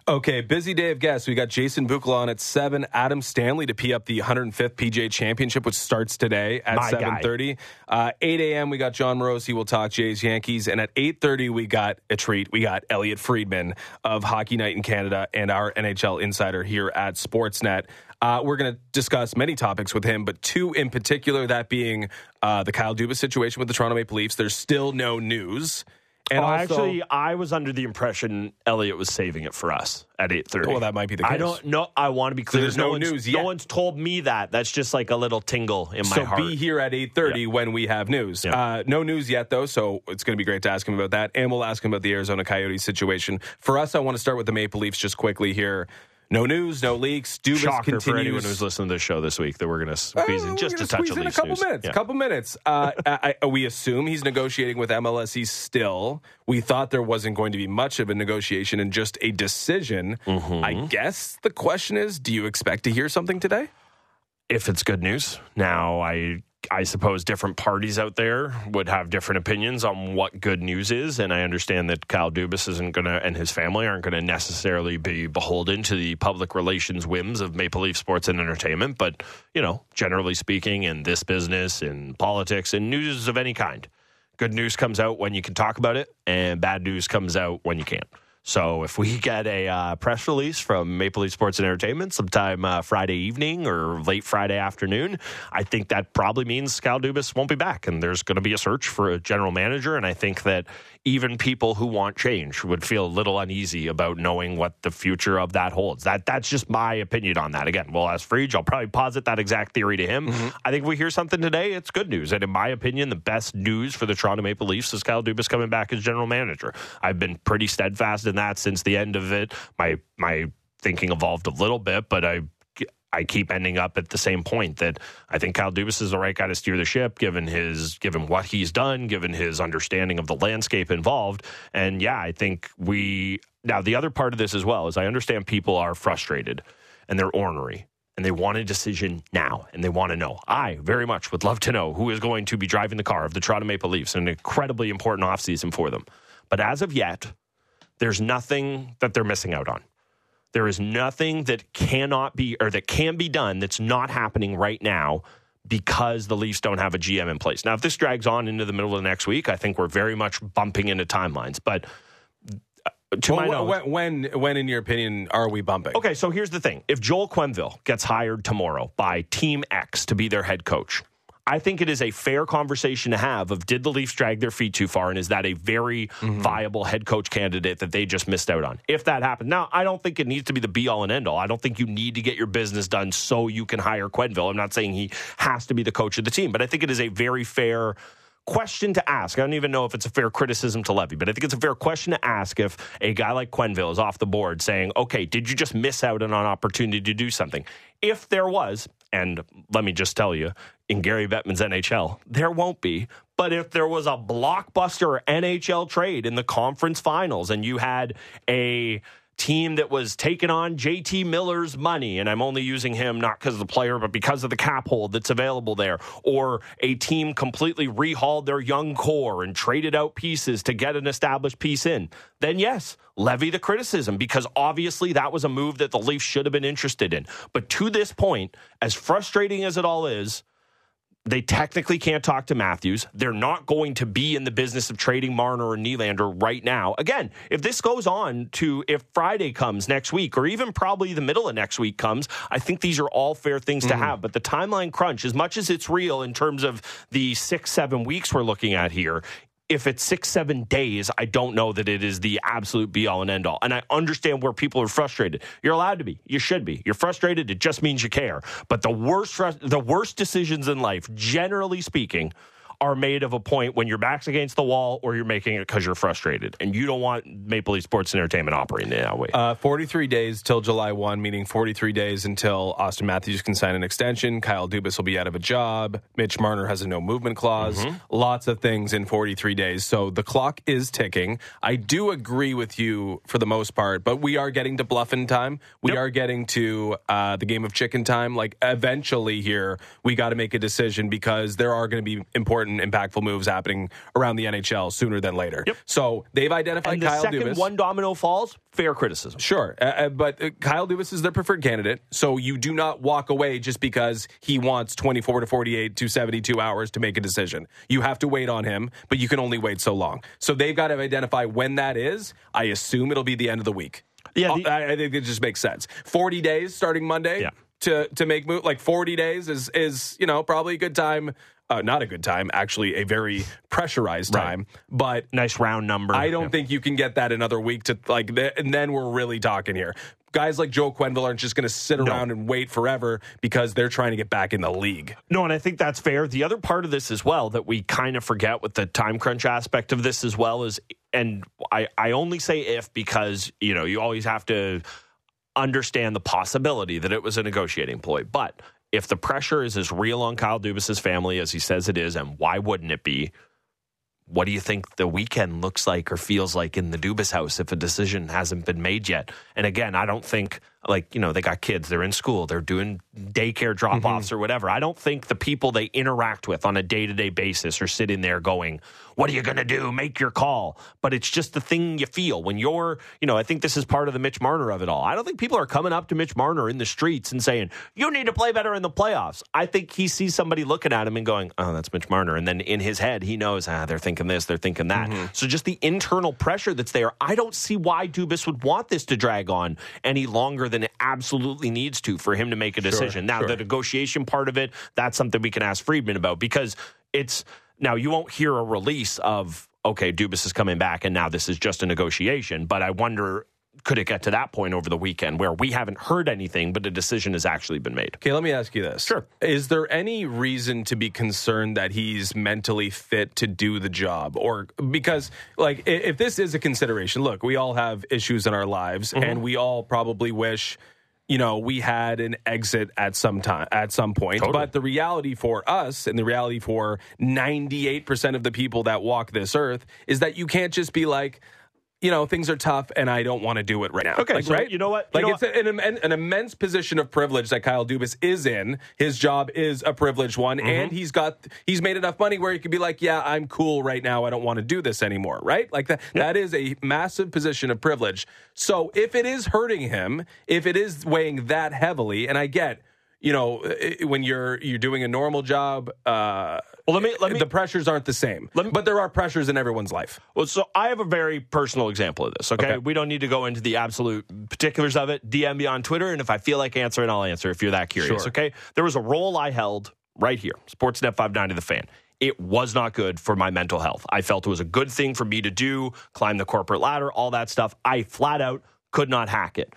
Okay, busy day of guests. We got Jason Bukala on at seven. Adam Stanley to pee up the 105th PGA Championship, which starts today at 7:30. Uh, 8 a.m. We got Jon Morosi. We'll talk Jays Yankees, and at 8:30 we got a treat. We got Elliotte Friedman of Hockey Night in Canada and our NHL insider here at Sportsnet. Uh, we're going to discuss many topics with him, but two in particular, that being uh, the Kyle Dubas situation with the Toronto Maple Leafs. There's still no news. And oh, also, actually, I was under the impression Elliotte was saving it for us at eight thirty. Well, that might be the case. I don't know. I want to be clear. So there's no, no news yet. No one's told me that. That's just like a little tingle in my so heart. So be here at eight thirty yeah. when we have news. Yeah. Uh, no news yet, though. So it's going to be great to ask him about that, and we'll ask him about the Arizona Coyotes situation. For us, I want to start with the Maple Leafs just quickly here. No news, no leaks. Dubas Shocker continues. for anyone who's listening to the show this week that we're going to squeeze uh, in just a touch of in a couple news. minutes. Yeah. couple minutes. Uh, I, I, we assume he's negotiating with MLSE still. We thought there wasn't going to be much of a negotiation and just a decision. Mm-hmm. I guess the question is, do you expect to hear something today? If it's good news. Now, I I suppose different parties out there would have different opinions on what good news is, and I understand that Kyle Dubas isn't going to, and his family aren't going to necessarily be beholden to the public relations whims of Maple Leaf Sports and Entertainment. But you know, generally speaking, in this business, in politics, in news of any kind, good news comes out when you can talk about it, and bad news comes out when you can't. So if we get a uh, press release from Maple Leaf Sports and Entertainment sometime uh, Friday evening or late Friday afternoon, I think that probably means Kyle Dubas won't be back, and there's going to be a search for a general manager. And I think that even people who want change would feel a little uneasy about knowing what the future of that holds. That that's just my opinion on that. Again, we'll ask Friedge. I'll probably posit that exact theory to him. Mm-hmm. I think if we hear something today, it's good news. And in my opinion, the best news for the Toronto Maple Leafs is Kyle Dubas coming back as general manager. I've been pretty steadfast in that since the end of it. My my thinking evolved a little bit, but I I keep ending up at the same point that I think Kyle Dubas is the right guy to steer the ship, given his given what he's done, given his understanding of the landscape involved. And yeah, I think we now the other part of this as well is I understand people are frustrated and they're ornery and they want a decision now and they want to know. I very much would love to know who is going to be driving the car of the Toronto Maple Leafs, an incredibly important offseason for them. But as of yet, there's nothing that they're missing out on. There is nothing that cannot be or that can be done that's not happening right now because the Leafs don't have a GM in place. Now, if this drags on into the middle of the next week, I think we're very much bumping into timelines. But uh, to well, my knowledge, when, when, when, in your opinion, are we bumping? Okay, so here's the thing: if Joel Quenneville gets hired tomorrow by Team X to be their head coach, I think it is a fair conversation to have of did the Leafs drag their feet too far and is that a very mm-hmm. viable head coach candidate that they just missed out on? If that happened. Now, I don't think it needs to be the be all and end all. I don't think you need to get your business done so you can hire Quenneville. I'm not saying he has to be the coach of the team, but I think it is a very fair question to ask. I don't even know if it's a fair criticism to levy, but I think it's a fair question to ask if a guy like Quenneville is off the board saying, okay, did you just miss out on an opportunity to do something? If there was, and let me just tell you, in Gary Bettman's NHL, there won't be. But if there was a blockbuster NHL trade in the conference finals and you had a team that was taking on JT Miller's money, and I'm only using him not because of the player, but because of the cap hold that's available there, or a team completely rehauled their young core and traded out pieces to get an established piece in, then yes, levy the criticism because obviously that was a move that the Leafs should have been interested in. But to this point, as frustrating as it all is, they technically can't talk to Matthews. They're not going to be in the business of trading Marner or Nylander right now. Again, if this goes on to if Friday comes next week, or even probably the middle of next week comes, I think these are all fair things mm-hmm. to have. But the timeline crunch, as much as it's real in terms of the six, seven weeks we're looking at here, if it's six, seven days, I don't know that it is the absolute be all and end all. And I understand where people are frustrated. You're allowed to be. You should be. You're frustrated. It just means you care. But the worst, the worst decisions in life, generally speaking, are made of a point when your back's against the wall or you're making it because you're frustrated. And you don't want Maple Leaf Sports and Entertainment operating that way. Uh, 43 days till July 1, meaning 43 days until Auston Matthews can sign an extension. Kyle Dubas will be out of a job. Mitch Marner has a no movement clause. Mm-hmm. Lots of things in 43 days. So the clock is ticking. I do agree with you for the most part, but we are getting to bluffing time. We yep. are getting to uh, the game of chicken time. Like eventually here, we got to make a decision because there are going to be important impactful moves happening around the NHL sooner than later. Yep. So they've identified and the Kyle second Dubas. one domino falls, fair criticism. Sure, uh, uh, but uh, Kyle Dubas is their preferred candidate. So you do not walk away just because he wants 24 to 48 to 72 hours to make a decision. You have to wait on him, but you can only wait so long. So they've got to identify when that is. I assume it'll be the end of the week. Yeah, the, I, I think it just makes sense. 40 days starting Monday. Yeah to to make move like 40 days is is you know probably a good time uh, not a good time, actually a very pressurized time. Right. But nice round number. I don't yeah. think you can get that another week to like, and then we're really talking here. Guys like Joe Quenneville aren't just going to sit no. around and wait forever because they're trying to get back in the league. No, and I think that's fair. The other part of this as well that we kind of forget with the time crunch aspect of this as well is, and I, I only say if because, you know, you always have to understand the possibility that it was a negotiating ploy. But if the pressure is as real on Kyle Dubas's family as he says it is, and why wouldn't it be? What do you think the weekend looks like or feels like in the Dubas house if a decision hasn't been made yet? And again, I don't think like you know they got kids they're in school they're doing daycare drop offs Mm-hmm. or whatever. I don't think the people they interact with on a day-to-day basis are sitting there going what are you going to do? Make your call. But it's just the thing you feel when you're you know i think this is part of the mitch marner of it all. I don't think people are coming up to mitch marner in the streets and saying you need to play better in the playoffs. I think he sees somebody looking at him and going oh that's mitch marner. And then in his head he knows ah they're thinking this they're thinking that. So just the internal pressure that's there i don't see why dubas would want this to drag on any longer than it absolutely needs to for him to make a decision now sure. the negotiation part of it that's something we can ask friedman about because it's now you won't hear a release of okay dubas is coming back and now this is just a negotiation but i wonder could it get to that point over the weekend where we haven't heard anything but a decision has actually been made Okay, let me ask you this. Sure. Is there any reason to be concerned that he's mentally fit to do the job? Or because, like, if this is a consideration, look, we all have issues in our lives Mm-hmm. and we all probably wish. You know, we had an exit at some time, at some point. Totally. But the reality for us, and the reality for ninety-eight percent of the people that walk this earth, is that you can't just be like, you know, things are tough and I don't want to do it right now. Okay, like, so right? you know what? You Like know it's an, an, an immense position of privilege that Kyle Dubas is in. His job is a privileged one, Mm-hmm. and he's got he's made enough money where he could be like, yeah, I'm cool right now. I don't want to do this anymore. Right? Like that. That is a massive position of privilege. So if it is hurting him, if it is weighing that heavily, and I get. You know, when you're you're doing a normal job, uh, Well, let me- let me- the pressures aren't the same. Let me- but there are pressures in everyone's life. Well, so I have a very personal example of this. Okay? Okay. we don't need to go into the absolute particulars of it. DM me on Twitter, and if I feel like answering, I'll answer. If you're that curious, Sure. okay? There was a role I held right here, Sportsnet 590 The Fan. It was not good for my mental health. I felt it was a good thing for me to do, climb the corporate ladder, all that stuff. I flat out could not hack it.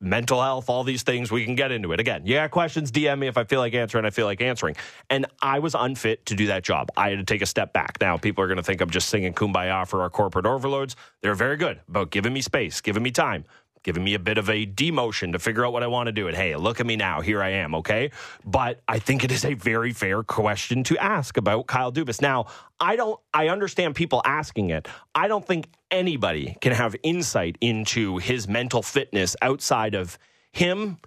Mental health, all these things, we can get into it. Again, yeah, questions, DM me if I feel like answering, I feel like answering. And I was unfit to do that job. I had to take a step back. Now, people are going to think I'm just singing kumbaya for our corporate overloads. They're very good about giving me space, giving me time. Giving me a bit of a demotion to figure out what I want to do. And hey, look at me now. Here I am. Okay. But I think it is a very fair question to ask about Kyle Dubas. Now, I don't, I understand people asking it. I don't think anybody can have insight into his mental fitness outside of him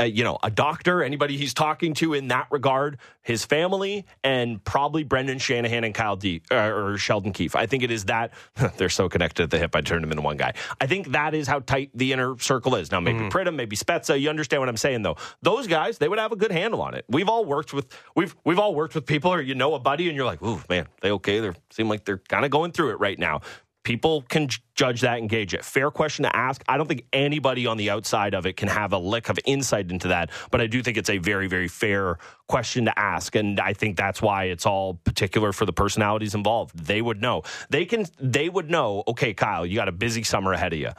uh, you know, a doctor, anybody he's talking to in that regard, his family, and probably Brendan Shanahan and Kyle D uh, or Sheldon Keefe. I think it is that they're so connected at the hip. I turned them into one guy. I think that is how tight the inner circle is. Now, maybe. Pridham, maybe Spezza. You understand what I'm saying, though. Those guys, they would have a good handle on it. We've all worked with we've we've all worked with people, or you know a buddy, and you're like, ooh, man, they okay? They seem like they're kind of going through it right now people can judge that and gauge it. Fair question to ask. I don't think anybody on the outside of it can have a lick of insight into that, but I do think it's a very, very fair question to ask. And I think that's why it's all particular for the personalities involved. They would know. They can, they would know, okay, Kyle, you got a busy summer ahead of you.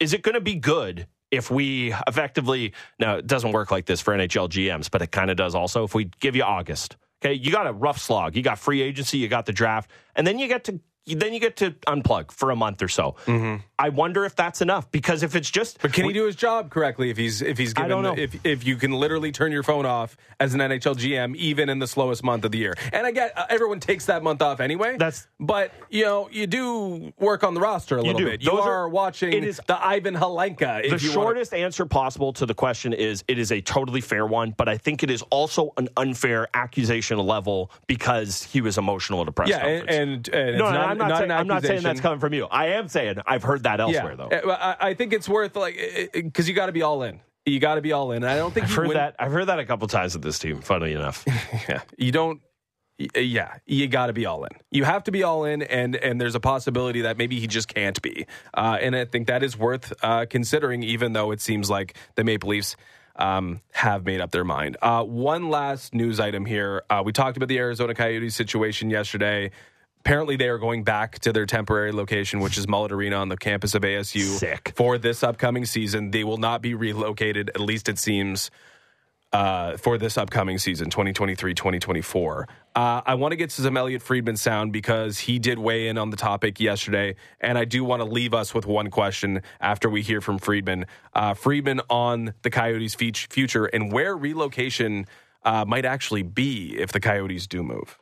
Is it going to be good? If we effectively, now it doesn't work like this for NHL GMs, but it kind of does also. If we give you August, okay, you got a rough slog. You got free agency, you got the draft, and then you get to then you get to unplug for a month or so. I wonder if that's enough because if it's just But can he do his job correctly if he's if he's given don't know. if if you can literally turn your phone off as an NHL GM even in the slowest month of the year? And I get uh, everyone takes that month off anyway. That's- but you know you do work on the roster a little do. bit. You Those are, are- watching it is- the Ivan Halenka. If the you wanna- shortest answer possible to the question is it is a totally fair one, but I think it is also an unfair accusation level because he was emotional at a press yeah, conference. and, and, and it's no, I'm not, not saying, I'm not saying that's coming from you. I am saying I've heard that elsewhere though. Uh, I, I think it's worth like because you got to be all in. You got to be all in. And I don't think I've heard win- that. I've heard that a couple times with this team. Funny enough, Yeah, you don't. Yeah, you got to be all in. You have to be all in, and and there's a possibility that maybe he just can't be. Uh, and I think that is worth uh, considering, even though it seems like the Maple Leafs um, have made up their mind. Uh, one last news item here. Uh, we talked about the Arizona Coyotes situation yesterday. Apparently, they are going back to their temporary location, which is Mullet Arena on the campus of ASU, Sick. for this upcoming season. They will not be relocated, at least it seems, uh, for this upcoming season, 2023 2024. Uh, I want to get to some Elliotte Friedman sound because he did weigh in on the topic yesterday. And I do want to leave us with one question after we hear from Friedman. Uh, Friedman on the Coyotes' future and where relocation uh, might actually be if the Coyotes do move.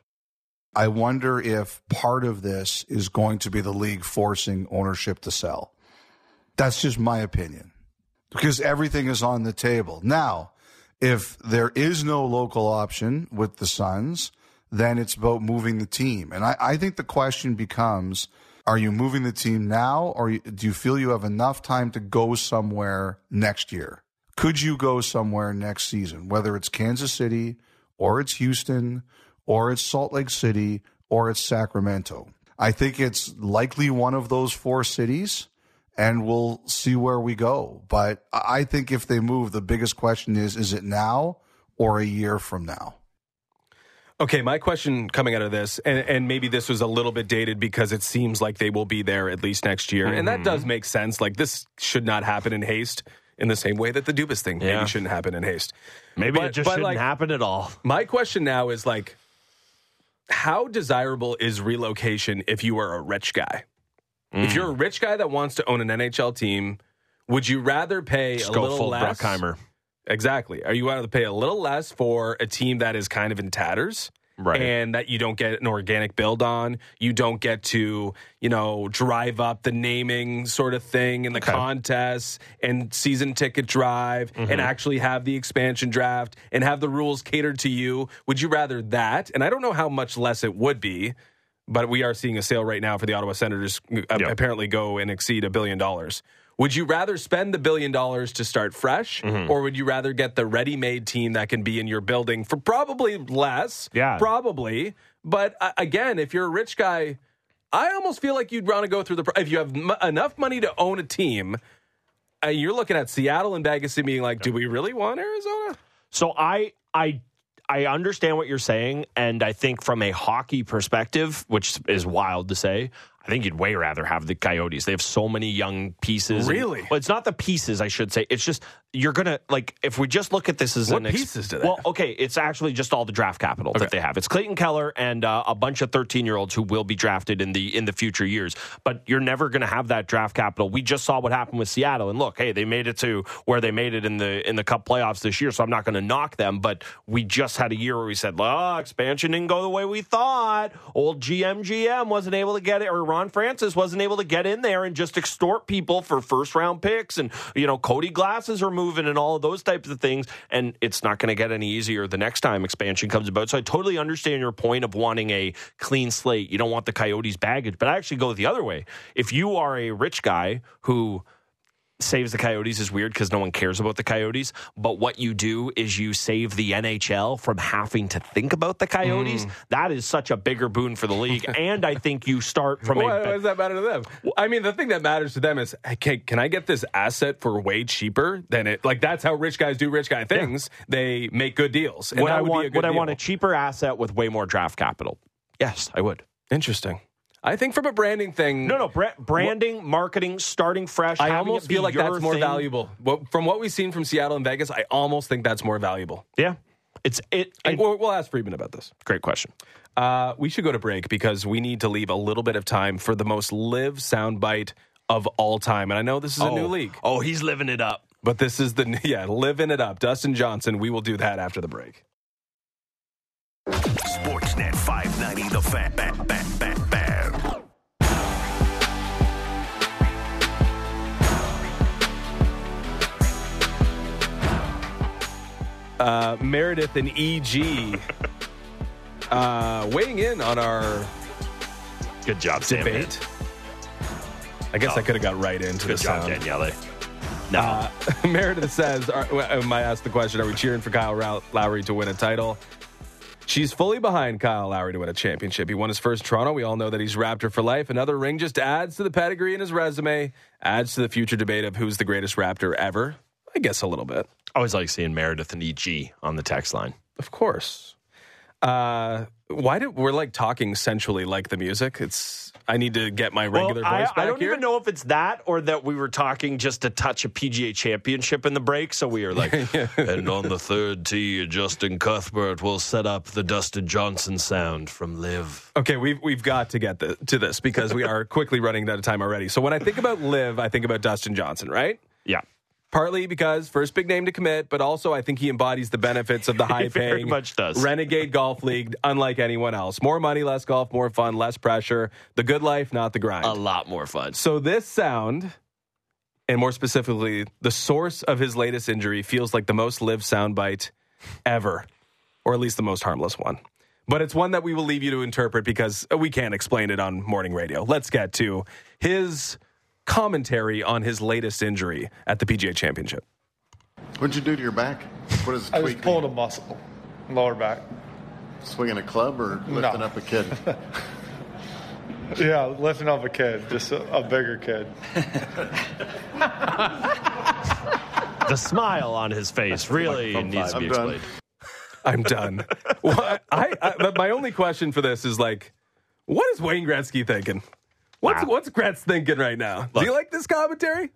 I wonder if part of this is going to be the league forcing ownership to sell. That's just my opinion. because everything is on the table. Now, if there is no local option with the Suns, then it's about moving the team. And I, I think the question becomes are you moving the team now, or do you feel you have enough time to go somewhere next year? Could you go somewhere next season, whether it's Kansas City, or it's Houston, or it's Salt Lake City, or it's Sacramento? I think it's likely one of those four cities and we'll see where we go. But I think if they move, the biggest question is is it now or a year from now? Okay, my question coming out of this, and, and, maybe this was a little bit dated because it seems like they will be there at least next year. Mm-hmm. And that does mm-hmm. make sense. Like, this should not happen in haste in the same way that the Dubas thing yeah. maybe shouldn't happen in haste. Maybe but, it just shouldn't like, happen at all. My question now is like, how desirable is relocation if you are a rich guy? Mm. If you're a rich guy that wants to own an NHL team, would you rather pay Just a little less? Bruckheimer. Exactly. Are you rather pay a little less for a team that is kind of in tatters? Right. And that you don't get an organic build on. You don't get to, you know, drive up the naming sort of thing in the okay. contests and season ticket drive mm-hmm. and actually have the expansion draft and have the rules catered to you. Would you rather that? And I don't know how much less it would be but we are seeing a sale right now for the Ottawa Senators uh, yep. apparently go and exceed a billion dollars. Would you rather spend the billion dollars to start fresh, mm-hmm. or would you rather get the ready-made team that can be in your building for probably less? Yeah, probably. But uh, again, if you're a rich guy, I almost feel like you'd want to go through the. If you have m- enough money to own a team, uh, you're looking at Seattle and Vegas and being like, "Do we really want Arizona?" So I I I understand what you're saying, and I think from a hockey perspective, which is wild to say, I think you'd way rather have the Coyotes. They have so many young pieces. Really? And, well, it's not the pieces, I should say. It's just you're gonna like if we just look at this as what an ex- pieces do they well, okay, it's actually just all the draft capital okay. that they have. It's Clayton Keller and uh, a bunch of 13 year olds who will be drafted in the in the future years. But you're never gonna have that draft capital. We just saw what happened with Seattle, and look, hey, they made it to where they made it in the in the Cup playoffs this year. So I'm not gonna knock them, but we just had a year where we said, oh, expansion didn't go the way we thought. Old GM GM wasn't able to get it, or Ron Francis wasn't able to get in there and just extort people for first round picks, and you know Cody Glasses are moving and all of those types of things. And it's not going to get any easier the next time expansion comes about. So I totally understand your point of wanting a clean slate. You don't want the Coyotes baggage, but I actually go the other way. If you are a rich guy who saves the Coyotes is weird because no one cares about the Coyotes. But what you do is you save the NHL from having to think about the Coyotes. Mm. That is such a bigger boon for the league. and I think you start from why, a. Why does that matter to them? I mean, the thing that matters to them is can, can I get this asset for way cheaper than it? Like, that's how rich guys do rich guy things. Yeah. They make good deals. And would I want, would I want a cheaper asset with way more draft capital? Yes, I would. Interesting. I think from a branding thing. No, no, bra- branding, what, marketing, starting fresh. I almost feel like that's more thing. valuable. from what we've seen from Seattle and Vegas, I almost think that's more valuable. Yeah, it's it. it we'll, we'll, ask Friedman about this. Great question. Uh, we should go to break because we need to leave a little bit of time for the most LIV soundbite of all time. And I know this is a oh, new league. Oh, he's living it up. But this is the yeah, living it up. Dustin Johnson. We will do that after the break. Sportsnet 590, the fan. Uh, Meredith and EG uh, weighing in on our good job debate. Sam, I guess oh, I could have got right into good the job, sound. Daniele. No. Uh, Meredith says, are, I might ask the question, are we cheering for Kyle Lowry to win a title? She's fully behind Kyle Lowry to win a championship. He won his first Toronto. We all know that he's Raptor for life. Another ring just adds to the pedigree in his resume, adds to the future debate of who's the greatest Raptor ever. I guess a little bit. I always like seeing Meredith and EG on the text line. Of course. Uh, why do we're like talking sensually like the music? It's I need to get my regular well, voice I, I don't here. even know if it's that or that we were talking just to touch a PGA championship in the break. So we are like, and on the third tee, Justin Cuthbert will set up the Dustin Johnson sound from LIV. Okay, we've we've got to get the, to this because we are quickly running out of time already. So when I think about LIV, I think about Dustin Johnson, right? Yeah partly because first big name to commit, but also I think he embodies the benefits of the high paying much does. Renegade Golf League, unlike anyone else. More money, less golf, more fun, less pressure. The good life, not the grind. A lot more fun. So this sound and more specifically, the source of his latest injury feels like the most LIV soundbite ever, or at least the most harmless one. But it's one that we will leave you to interpret because we can't explain it on morning radio. Let's get to his commentary on his latest injury at the PGA Championship. What'd you do to your back? What is I tweak? just pulled a muscle, lower back. Swinging a club or lifting No. up a kid? Yeah, lifting up a kid, just a, a bigger kid. The smile on his face really From needs to be I'm done. explained. I'm done. well, I, I, but my only question for this is like, what is Wayne Gretzky thinking? What's Wow. what's Gretz thinking right now? Do you like this commentary?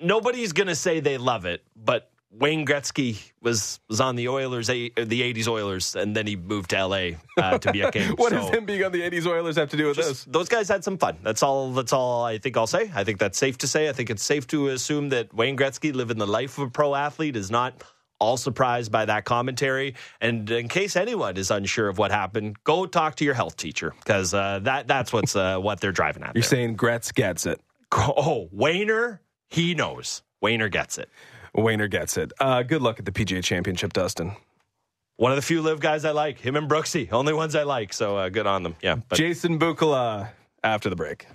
Nobody's going to say they love it, but Wayne Gretzky was was on the Oilers, eh, the '80s Oilers, and then he moved to LA uh, to be a king. What So- does him being on the '80s Oilers have to do with this? those guys had some fun. That's all. That's all I think I'll say. I think that's safe to say. I think it's safe to assume that Wayne Gretzky, living the life of a pro athlete, is not all surprised by that commentary. And in case anyone is unsure of what happened, go talk to your health teacher because uh, that that's what's uh, what they're driving at. You're there. saying Gretz gets it. oh, Wayner, he knows. Wayner gets it. Wayner gets it. Uh, good luck at the PGA Championship, Dustin. One of the few LIV guys I like. Him and Brooksy, only ones I like. So uh, good on them. Yeah. But Jason Bukala after the break.